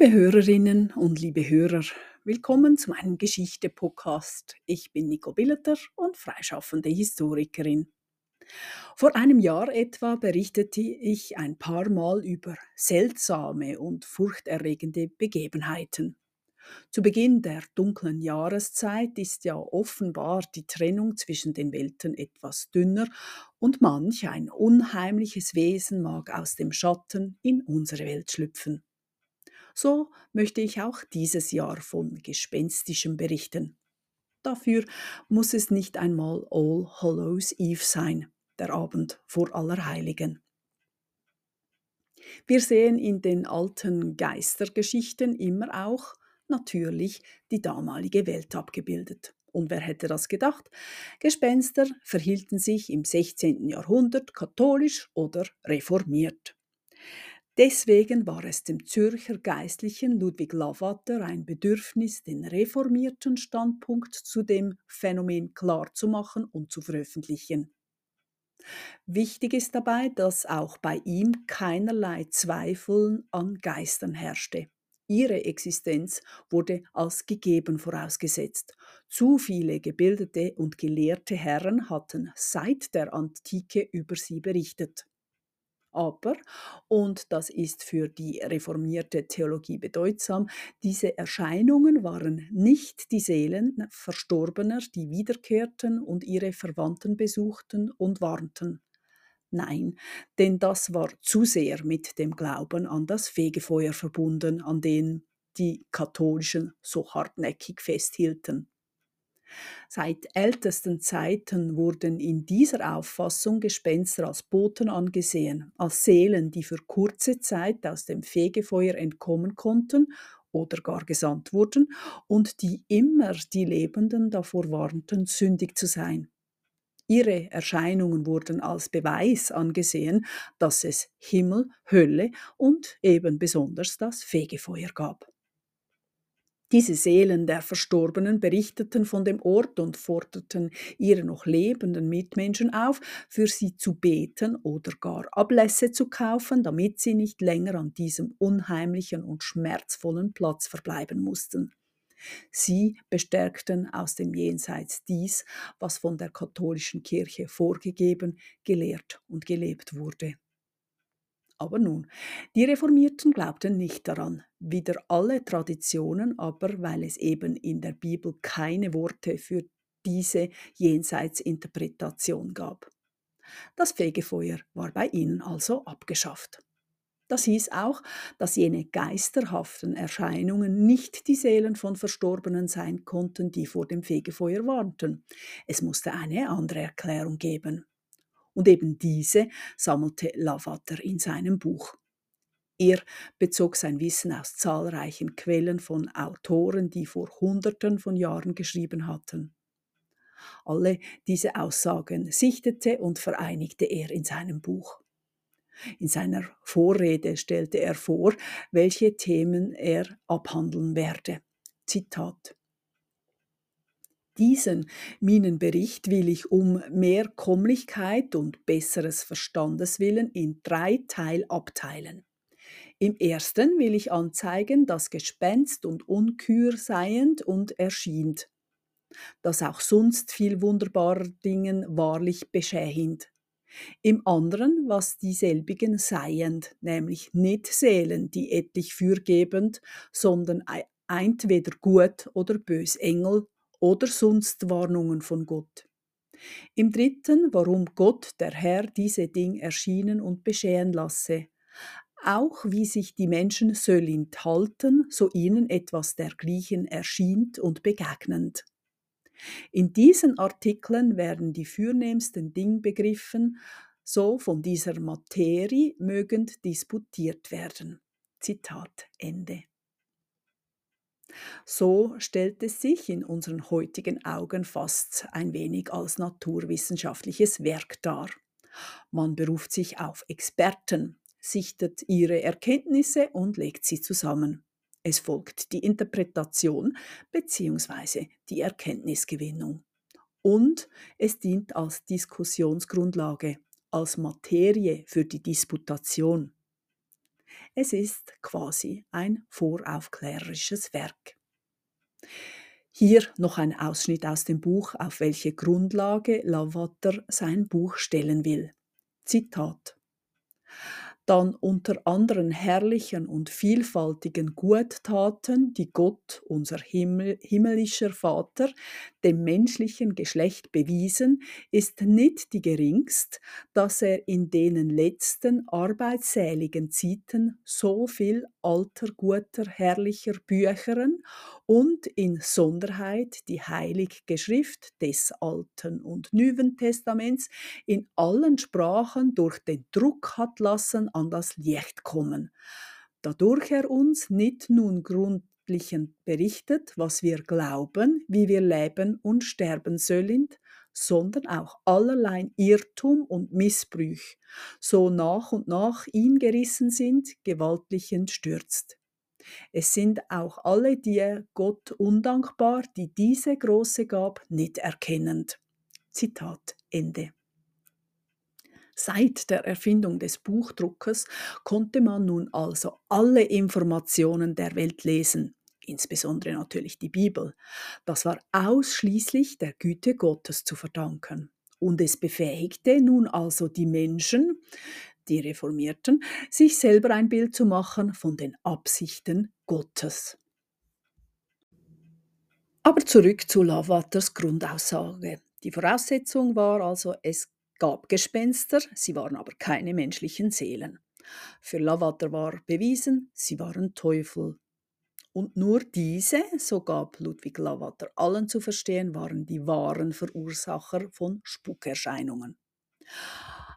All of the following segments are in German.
Liebe Hörerinnen und liebe Hörer, willkommen zu meinem Geschichte-Podcast. Ich bin Nico Billeter und freischaffende Historikerin. Vor einem Jahr etwa berichtete ich ein paar Mal über seltsame und furchterregende Begebenheiten. Zu Beginn der dunklen Jahreszeit ist ja offenbar die Trennung zwischen den Welten etwas dünner und manch ein unheimliches Wesen mag aus dem Schatten in unsere Welt schlüpfen. So möchte ich auch dieses Jahr von Gespenstischem berichten. Dafür muss es nicht einmal All Hallows Eve sein, der Abend vor Allerheiligen. Wir sehen in den alten Geistergeschichten immer auch natürlich die damalige Welt abgebildet. Und wer hätte das gedacht? Gespenster verhielten sich im 16. Jahrhundert katholisch oder reformiert. Deswegen war es dem Zürcher Geistlichen Ludwig Lavater ein Bedürfnis, den reformierten Standpunkt zu dem Phänomen klarzumachen und zu veröffentlichen. Wichtig ist dabei, dass auch bei ihm keinerlei Zweifel an Geistern herrschte. Ihre Existenz wurde als gegeben vorausgesetzt. Zu viele gebildete und gelehrte Herren hatten seit der Antike über sie berichtet. Aber, und das ist für die reformierte Theologie bedeutsam, diese Erscheinungen waren nicht die Seelen Verstorbener, die wiederkehrten und ihre Verwandten besuchten und warnten. Nein, denn das war zu sehr mit dem Glauben an das Fegefeuer verbunden, an den die Katholischen so hartnäckig festhielten. Seit ältesten Zeiten wurden in dieser Auffassung Gespenster als Boten angesehen, als Seelen, die für kurze Zeit aus dem Fegefeuer entkommen konnten oder gar gesandt wurden und die immer die Lebenden davor warnten, sündig zu sein. Ihre Erscheinungen wurden als Beweis angesehen, dass es Himmel, Hölle und eben besonders das Fegefeuer gab. Diese Seelen der Verstorbenen berichteten von dem Ort und forderten ihre noch lebenden Mitmenschen auf, für sie zu beten oder gar Ablässe zu kaufen, damit sie nicht länger an diesem unheimlichen und schmerzvollen Platz verbleiben mussten. Sie bestärkten aus dem Jenseits dies, was von der katholischen Kirche vorgegeben, gelehrt und gelebt wurde. Aber nun, die Reformierten glaubten nicht daran, wieder alle Traditionen, aber weil es eben in der Bibel keine Worte für diese Jenseitsinterpretation gab. Das Fegefeuer war bei ihnen also abgeschafft. Das hieß auch, dass jene geisterhaften Erscheinungen nicht die Seelen von Verstorbenen sein konnten, die vor dem Fegefeuer warnten. Es musste eine andere Erklärung geben. Und eben diese sammelte Lavater in seinem Buch. Er bezog sein Wissen aus zahlreichen Quellen von Autoren, die vor Hunderten von Jahren geschrieben hatten. Alle diese Aussagen sichtete und vereinigte er in seinem Buch. In seiner Vorrede stellte er vor, welche Themen er abhandeln werde. Zitat diesen Minenbericht will ich um mehr Kommlichkeit und besseres Verstandes willen in drei Teil abteilen. Im ersten will ich anzeigen, dass Gespenst und Unkür seiend und erschient, dass auch sonst viel wunderbarer Dingen wahrlich beschähend. Im anderen, was dieselbigen seiend, nämlich nicht Seelen, die etlich fürgebend, sondern entweder gut oder bös Engel oder sonst Warnungen von Gott. Im dritten, warum Gott, der Herr, diese Ding erschienen und beschehen lasse. Auch wie sich die Menschen sollend halten, so ihnen etwas dergleichen erschient und begegnend. In diesen Artikeln werden die fürnehmsten Dingbegriffen so von dieser Materie mögend disputiert werden. Zitat Ende. So stellt es sich in unseren heutigen Augen fast ein wenig als naturwissenschaftliches Werk dar. Man beruft sich auf Experten, sichtet ihre Erkenntnisse und legt sie zusammen. Es folgt die Interpretation bzw. die Erkenntnisgewinnung. Und es dient als Diskussionsgrundlage, als Materie für die Disputation. Es ist quasi ein voraufklärerisches Werk. Hier noch ein Ausschnitt aus dem Buch, auf welche Grundlage Lavater sein Buch stellen will. Zitat dann unter anderen herrlichen und vielfältigen Guttaten, die Gott, unser himmlischer Vater, dem menschlichen Geschlecht bewiesen, ist nicht die geringst, dass er in denen letzten arbeitsseligen Zeiten so viel alter, guter, herrlicher Bücheren und in Sonderheit die Heilige Schrift des Alten und Neuen Testaments in allen Sprachen durch den Druck hat lassen an das Licht kommen, dadurch er uns nicht nun gründlichen berichtet, was wir glauben, wie wir leben und sterben sollen, sondern auch allerlei Irrtum und Missbrüch, so nach und nach ihm gerissen sind, gewaltlich entstürzt. Es sind auch alle die Gott undankbar, die diese große Gab nicht erkennend. Zitat Ende. Seit der Erfindung des Buchdruckers konnte man nun also alle Informationen der Welt lesen, insbesondere natürlich die Bibel. Das war ausschließlich der Güte Gottes zu verdanken. Und es befähigte nun also die Menschen, die Reformierten, sich selber ein Bild zu machen von den Absichten Gottes. Aber zurück zu Lavaters Grundaussage. Die Voraussetzung war also, es gab Gespenster, sie waren aber keine menschlichen Seelen. Für Lavater war bewiesen, sie waren Teufel. Und nur diese, so gab Ludwig Lavater allen zu verstehen, waren die wahren Verursacher von Spukerscheinungen.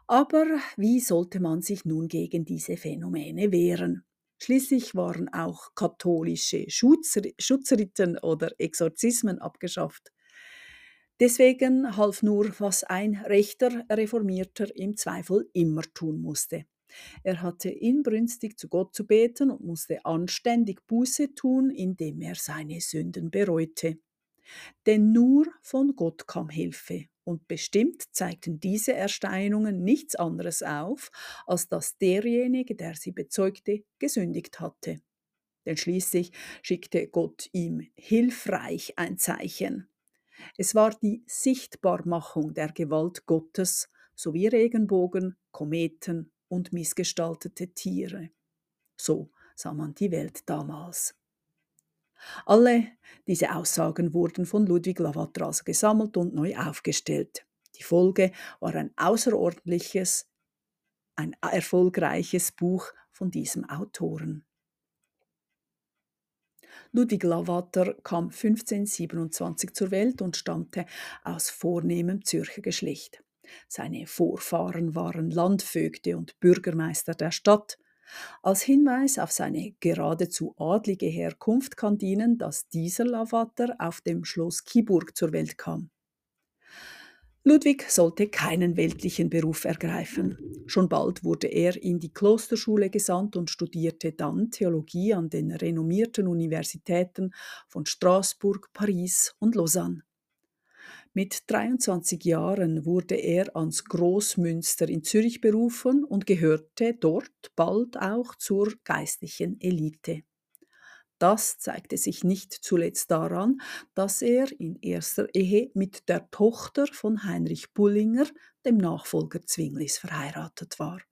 Aber wie sollte man sich nun gegen diese Phänomene wehren? Schließlich waren auch katholische Schutzritten oder Exorzismen abgeschafft. Deswegen half nur, was ein rechter Reformierter im Zweifel immer tun musste. Er hatte inbrünstig zu Gott zu beten und musste anständig Buße tun, indem er seine Sünden bereute. Denn nur von Gott kam Hilfe, und bestimmt zeigten diese Erscheinungen nichts anderes auf, als dass derjenige, der sie bezeugte, gesündigt hatte. Denn schließlich schickte Gott ihm hilfreich ein Zeichen. Es war die Sichtbarmachung der Gewalt Gottes sowie Regenbogen, Kometen und missgestaltete Tiere. So sah man die Welt damals. Alle diese Aussagen wurden von Ludwig Lavater also gesammelt und neu aufgestellt. Die Folge war ein außerordentliches, ein erfolgreiches Buch von diesem Autoren. Ludwig Lavater kam 1527 zur Welt und stammte aus vornehmem Zürcher Geschlecht. Seine Vorfahren waren Landvögte und Bürgermeister der Stadt. Als Hinweis auf seine geradezu adlige Herkunft kann dienen, dass dieser Lavater auf dem Schloss Kiburg zur Welt kam. Ludwig sollte keinen weltlichen Beruf ergreifen. Schon bald wurde er in die Klosterschule gesandt und studierte dann Theologie an den renommierten Universitäten von Straßburg, Paris und Lausanne. Mit 23 Jahren wurde er ans Großmünster in Zürich berufen und gehörte dort bald auch zur geistlichen Elite. Das zeigte sich nicht zuletzt daran, dass er in erster Ehe mit der Tochter von Heinrich Bullinger, dem Nachfolger Zwinglis, verheiratet war.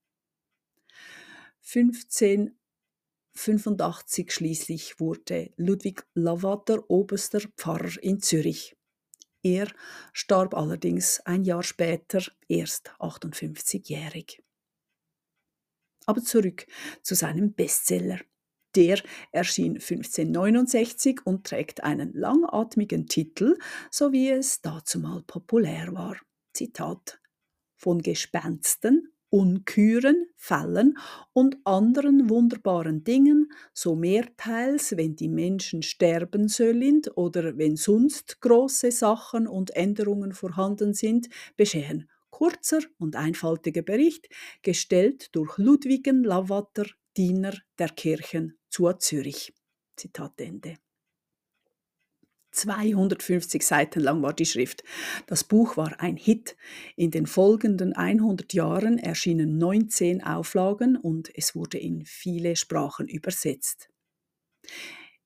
1585 schließlich wurde Ludwig Lavater oberster Pfarrer in Zürich. Er starb allerdings ein Jahr später, erst 58-jährig. Aber zurück zu seinem Bestseller. Der erschien 1569 und trägt einen langatmigen Titel, so wie es dazumal populär war. Zitat Von Gespensten, Unküren, Fällen und anderen wunderbaren Dingen, so mehrteils, wenn die Menschen sterben sollen oder wenn sonst große Sachen und Änderungen vorhanden sind, beschehen. Kurzer und einfaltiger Bericht, gestellt durch Ludwigen Lavater, Diener der Kirchen zu Zürich. Zitat Ende. 250 Seiten lang war die Schrift. Das Buch war ein Hit. In den folgenden 100 Jahren erschienen 19 Auflagen und es wurde in viele Sprachen übersetzt.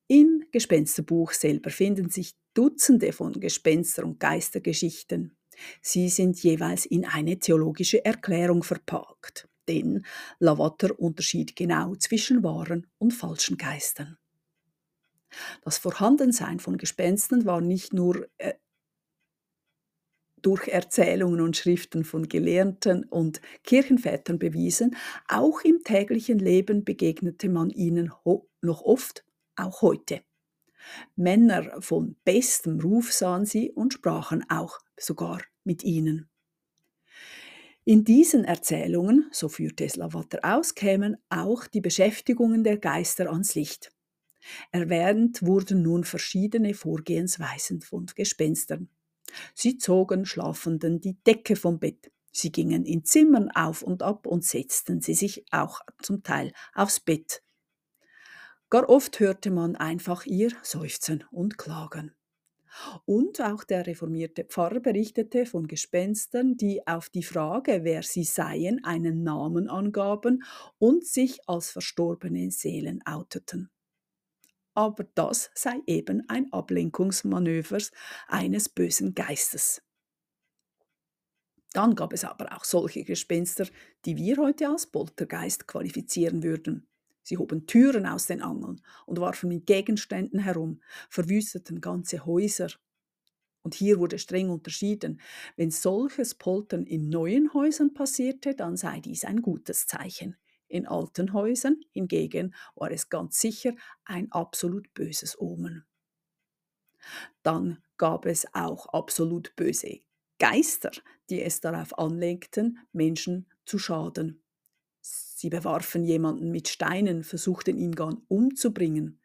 Im Gespensterbuch selber finden sich Dutzende von Gespenster- und Geistergeschichten. Sie sind jeweils in eine theologische Erklärung verpackt, denn Lavater unterschied genau zwischen wahren und falschen Geistern. Das Vorhandensein von Gespenstern war nicht nur äh, durch Erzählungen und Schriften von Gelehrten und Kirchenvätern bewiesen, auch im täglichen Leben begegnete man ihnen noch oft, auch heute. Männer von bestem Ruf sahen sie und sprachen auch sogar mit ihnen. In diesen Erzählungen, so führte es Lavater aus, kämen auch die Beschäftigungen der Geister ans Licht. Erwähnt wurden nun verschiedene Vorgehensweisen von Gespenstern. Sie zogen Schlafenden die Decke vom Bett. Sie gingen in Zimmern auf und ab und setzten sie sich auch zum Teil aufs Bett. Gar oft hörte man einfach ihr Seufzen und Klagen. Und auch der reformierte Pfarrer berichtete von Gespenstern, die auf die Frage, wer sie seien, einen Namen angaben und sich als verstorbene Seelen outeten aber das sei eben ein Ablenkungsmanöver eines bösen Geistes. Dann gab es aber auch solche Gespenster, die wir heute als Poltergeist qualifizieren würden. Sie hoben Türen aus den Angeln und warfen mit Gegenständen herum, verwüsteten ganze Häuser. Und hier wurde streng unterschieden, wenn solches Poltern in neuen Häusern passierte, dann sei dies ein gutes Zeichen. In alten Häusern hingegen war es ganz sicher ein absolut böses Omen. Dann gab es auch absolut böse Geister, die es darauf anlegten, Menschen zu schaden. Sie bewarfen jemanden mit Steinen, versuchten ihn gar umzubringen.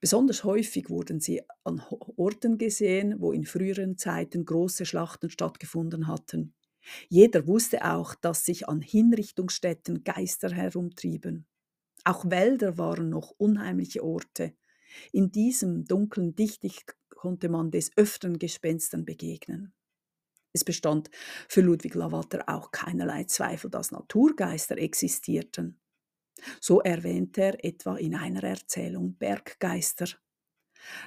Besonders häufig wurden sie an Orten gesehen, wo in früheren Zeiten große Schlachten stattgefunden hatten. Jeder wusste auch, dass sich an Hinrichtungsstätten Geister herumtrieben. Auch Wälder waren noch unheimliche Orte. In diesem dunklen Dichticht konnte man des Öfteren Gespenstern begegnen. Es bestand für Ludwig Lavater auch keinerlei Zweifel, dass Naturgeister existierten. So erwähnt er etwa in einer Erzählung Berggeister.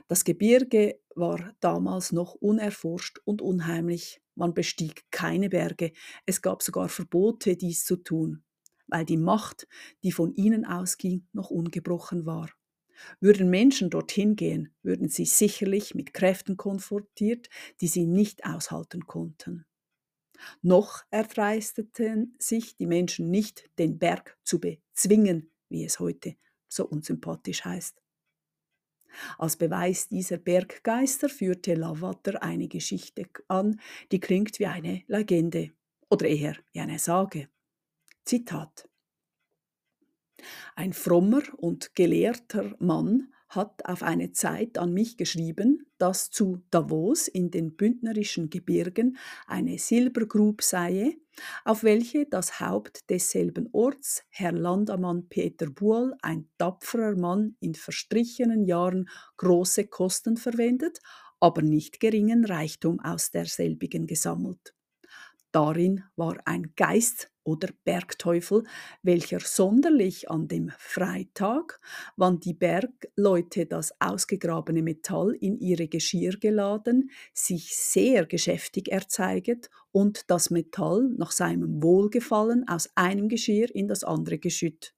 Das Gebirge war damals noch unerforscht und unheimlich. Man bestieg keine Berge. Es gab sogar Verbote, dies zu tun, weil die Macht, die von ihnen ausging, noch ungebrochen war. Würden Menschen dorthin gehen, würden sie sicherlich mit Kräften konfrontiert, die sie nicht aushalten konnten. Noch erdreisteten sich die Menschen nicht, den Berg zu bezwingen, wie es heute so unsympathisch heißt. Als Beweis dieser Berggeister führte Lavater eine Geschichte an, die klingt wie eine Legende oder eher wie eine Sage. Zitat Ein frommer und gelehrter Mann hat auf eine Zeit an mich geschrieben, dass zu Davos in den bündnerischen Gebirgen eine Silbergrub sei, auf welche das Haupt desselben Orts, Herr Landamann Peter Buol, ein tapferer Mann in verstrichenen Jahren große Kosten verwendet, aber nicht geringen Reichtum aus derselbigen gesammelt. Darin war ein Geist oder Bergteufel, welcher sonderlich an dem Freitag, wann die Bergleute das ausgegrabene Metall in ihre Geschirr geladen, sich sehr geschäftig erzeiget und das Metall nach seinem Wohlgefallen aus einem Geschirr in das andere geschütt.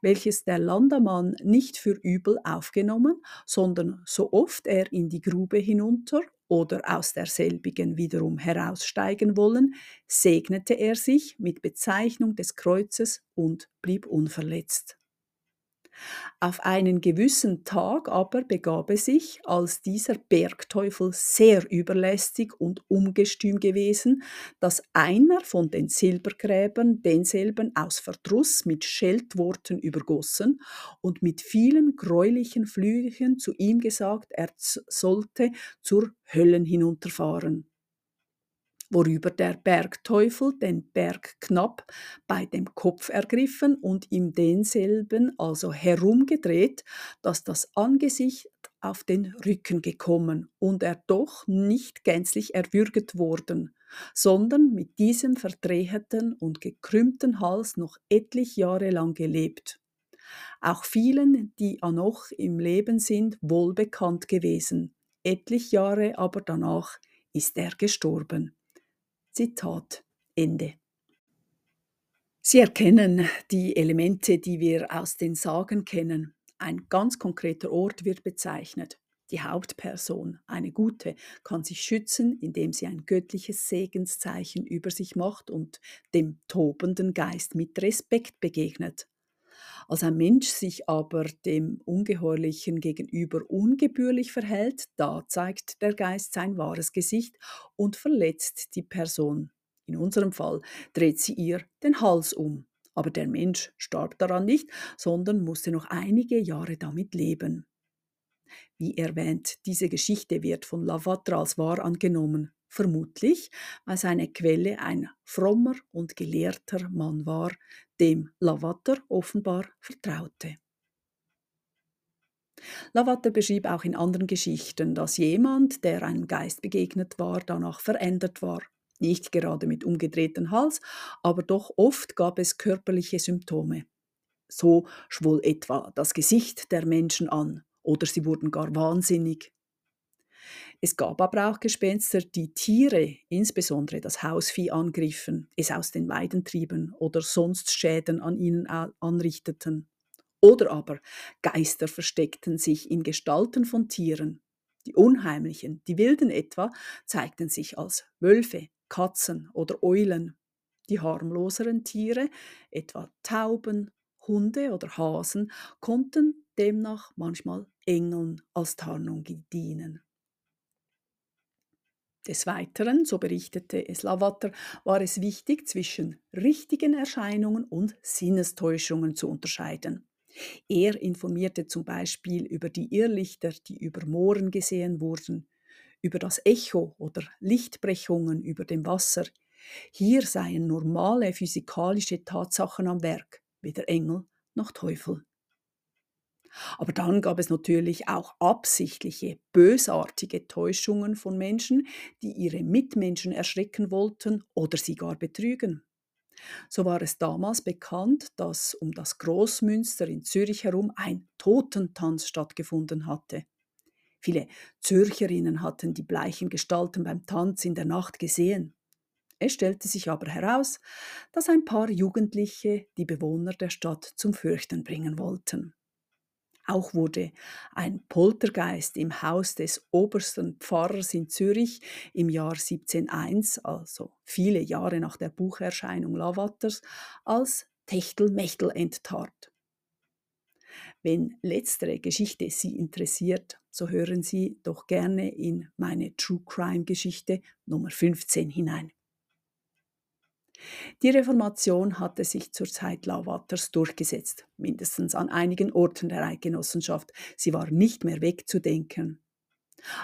Welches der Landamann nicht für übel aufgenommen, sondern so oft er in die Grube hinunter oder aus derselbigen wiederum heraussteigen wollen, segnete er sich mit Bezeichnung des Kreuzes und blieb unverletzt. Auf einen gewissen Tag aber begab es sich, als dieser Bergteufel sehr überlästig und ungestüm gewesen, dass einer von den Silbergräbern denselben aus Verdruss mit Scheltworten übergossen und mit vielen greulichen Flüchen zu ihm gesagt, er sollte zur Höllen hinunterfahren worüber der Bergteufel den Berg knapp bei dem Kopf ergriffen und ihm denselben also herumgedreht, dass das Angesicht auf den Rücken gekommen und er doch nicht gänzlich erwürget worden, sondern mit diesem verdrehten und gekrümmten Hals noch etlich Jahre lang gelebt. Auch vielen, die noch im Leben sind, wohl bekannt gewesen. Etlich Jahre aber danach ist er gestorben. Zitat Ende. Sie erkennen die Elemente, die wir aus den Sagen kennen. Ein ganz konkreter Ort wird bezeichnet. Die Hauptperson, eine gute, kann sich schützen, indem sie ein göttliches Segenszeichen über sich macht und dem tobenden Geist mit Respekt begegnet. Als ein Mensch sich aber dem Ungeheuerlichen gegenüber ungebührlich verhält, da zeigt der Geist sein wahres Gesicht und verletzt die Person. In unserem Fall dreht sie ihr den Hals um. Aber der Mensch starb daran nicht, sondern musste noch einige Jahre damit leben. Wie erwähnt, diese Geschichte wird von Lavater als wahr angenommen, vermutlich, weil seine Quelle ein frommer und gelehrter Mann war, dem Lavater offenbar vertraute. Lavater beschrieb auch in anderen Geschichten, dass jemand, der einem Geist begegnet war, danach verändert war. Nicht gerade mit umgedrehtem Hals, aber doch oft gab es körperliche Symptome. So schwoll etwa das Gesicht der Menschen an oder sie wurden gar wahnsinnig. Es gab aber auch Gespenster, die Tiere, insbesondere das Hausvieh, angriffen, es aus den Weiden trieben oder sonst Schäden an ihnen anrichteten. Oder aber Geister versteckten sich in Gestalten von Tieren. Die unheimlichen, die wilden etwa, zeigten sich als Wölfe, Katzen oder Eulen. Die harmloseren Tiere, etwa Tauben, Hunde oder Hasen, konnten demnach manchmal Engeln als Tarnung dienen. Des Weiteren, so berichtete es Lavater, war es wichtig, zwischen richtigen Erscheinungen und Sinnestäuschungen zu unterscheiden. Er informierte zum Beispiel über die Irrlichter, die über Mooren gesehen wurden, über das Echo oder Lichtbrechungen über dem Wasser. Hier seien normale physikalische Tatsachen am Werk, weder Engel noch Teufel. Aber dann gab es natürlich auch absichtliche, bösartige Täuschungen von Menschen, die ihre Mitmenschen erschrecken wollten oder sie gar betrügen. So war es damals bekannt, dass um das Großmünster in Zürich herum ein Totentanz stattgefunden hatte. Viele Zürcherinnen hatten die bleichen Gestalten beim Tanz in der Nacht gesehen. Es stellte sich aber heraus, dass ein paar Jugendliche die Bewohner der Stadt zum Fürchten bringen wollten. Auch wurde ein Poltergeist im Haus des obersten Pfarrers in Zürich im Jahr 1701, also viele Jahre nach der Bucherscheinung Lavaters, als Techtelmechtel enttarnt. Wenn letztere Geschichte Sie interessiert, so hören Sie doch gerne in meine True Crime Geschichte Nummer 15 hinein. Die Reformation hatte sich zur Zeit Lavaters durchgesetzt, mindestens an einigen Orten der Eidgenossenschaft. Sie war nicht mehr wegzudenken.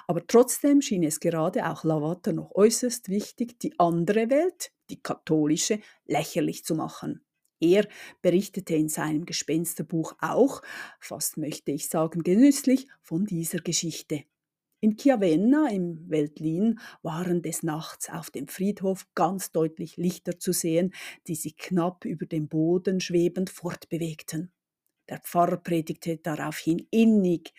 Aber trotzdem schien es gerade auch Lavater noch äußerst wichtig, die andere Welt, die katholische, lächerlich zu machen. Er berichtete in seinem Gespensterbuch auch, fast möchte ich sagen genüsslich, von dieser Geschichte. In Chiavenna im Veltlin waren des Nachts auf dem Friedhof ganz deutlich Lichter zu sehen, die sich knapp über dem Boden schwebend fortbewegten. Der Pfarrer predigte daraufhin innig,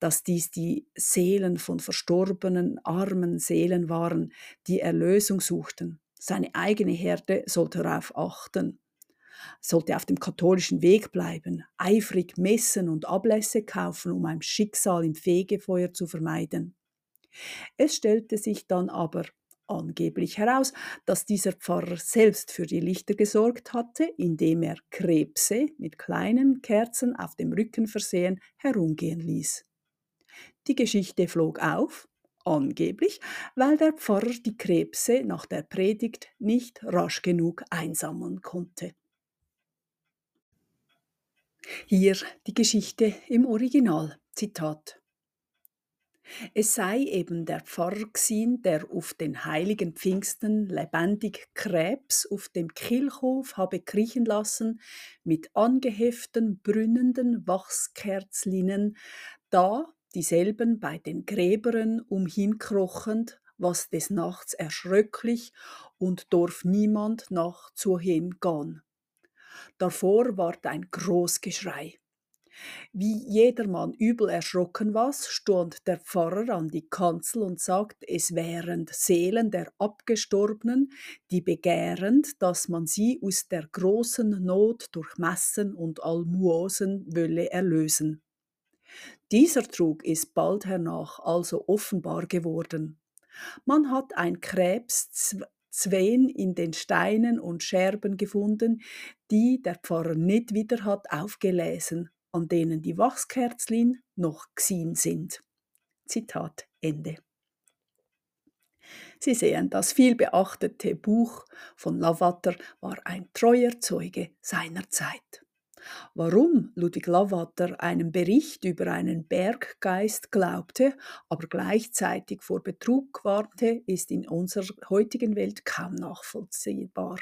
dass dies die Seelen von verstorbenen, armen Seelen waren, die Erlösung suchten. Seine eigene Herde sollte darauf achten sollte auf dem katholischen Weg bleiben, eifrig messen und Ablässe kaufen, um ein Schicksal im Fegefeuer zu vermeiden. Es stellte sich dann aber angeblich heraus, dass dieser Pfarrer selbst für die Lichter gesorgt hatte, indem er Krebse mit kleinen Kerzen auf dem Rücken versehen herumgehen ließ. Die Geschichte flog auf, angeblich, weil der Pfarrer die Krebse nach der Predigt nicht rasch genug einsammeln konnte. Hier die Geschichte im Original. Zitat. Es sei eben der Pfarrer gsin, der auf den heiligen Pfingsten lebendig Krebs auf dem Kirchhof habe kriechen lassen, mit angeheften, brünnenden Wachskerzlinen, da dieselben bei den Gräberen umhinkrochend, was des Nachts erschröcklich und dorf niemand nach zu hingehen. Davor ward ein Großgeschrei. Wie jedermann übel erschrocken war, stund der Pfarrer an die Kanzel und sagt, es wären Seelen der Abgestorbenen, die begehrend, dass man sie aus der großen Not durch Messen und Almuosen wölle erlösen. Dieser Trug ist bald hernach also offenbar geworden. Man hat ein Krebs Zween in den Steinen und Scherben gefunden, die der Pfarrer nicht wieder hat aufgelesen, an denen die Wachskerzlin noch gsien sind. Zitat Ende. Sie sehen, das vielbeachtete Buch von Lavater war ein treuer Zeuge seiner Zeit. Warum Ludwig Lavater einem Bericht über einen Berggeist glaubte, aber gleichzeitig vor Betrug warnte, ist in unserer heutigen Welt kaum nachvollziehbar.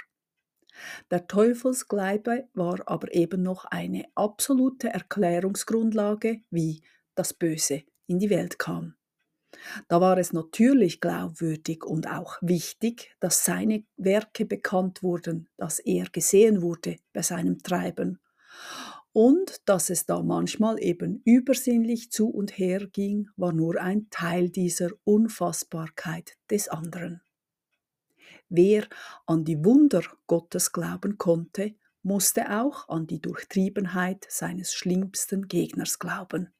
Der Teufelsgleibe war aber eben noch eine absolute Erklärungsgrundlage, wie das Böse in die Welt kam. Da war es natürlich glaubwürdig und auch wichtig, dass seine Werke bekannt wurden, dass er gesehen wurde bei seinem Treiben und dass es da manchmal eben übersinnlich zu und her ging, war nur ein Teil dieser Unfassbarkeit des anderen. Wer an die Wunder Gottes glauben konnte, musste auch an die Durchtriebenheit seines schlimmsten Gegners glauben.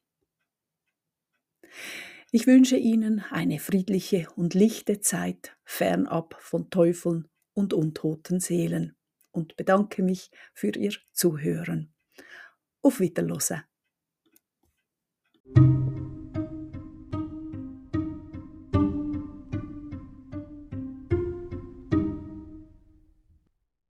Ich wünsche Ihnen eine friedliche und lichte Zeit fernab von Teufeln und untoten Seelen und bedanke mich für Ihr Zuhören. Auf Wiederhören.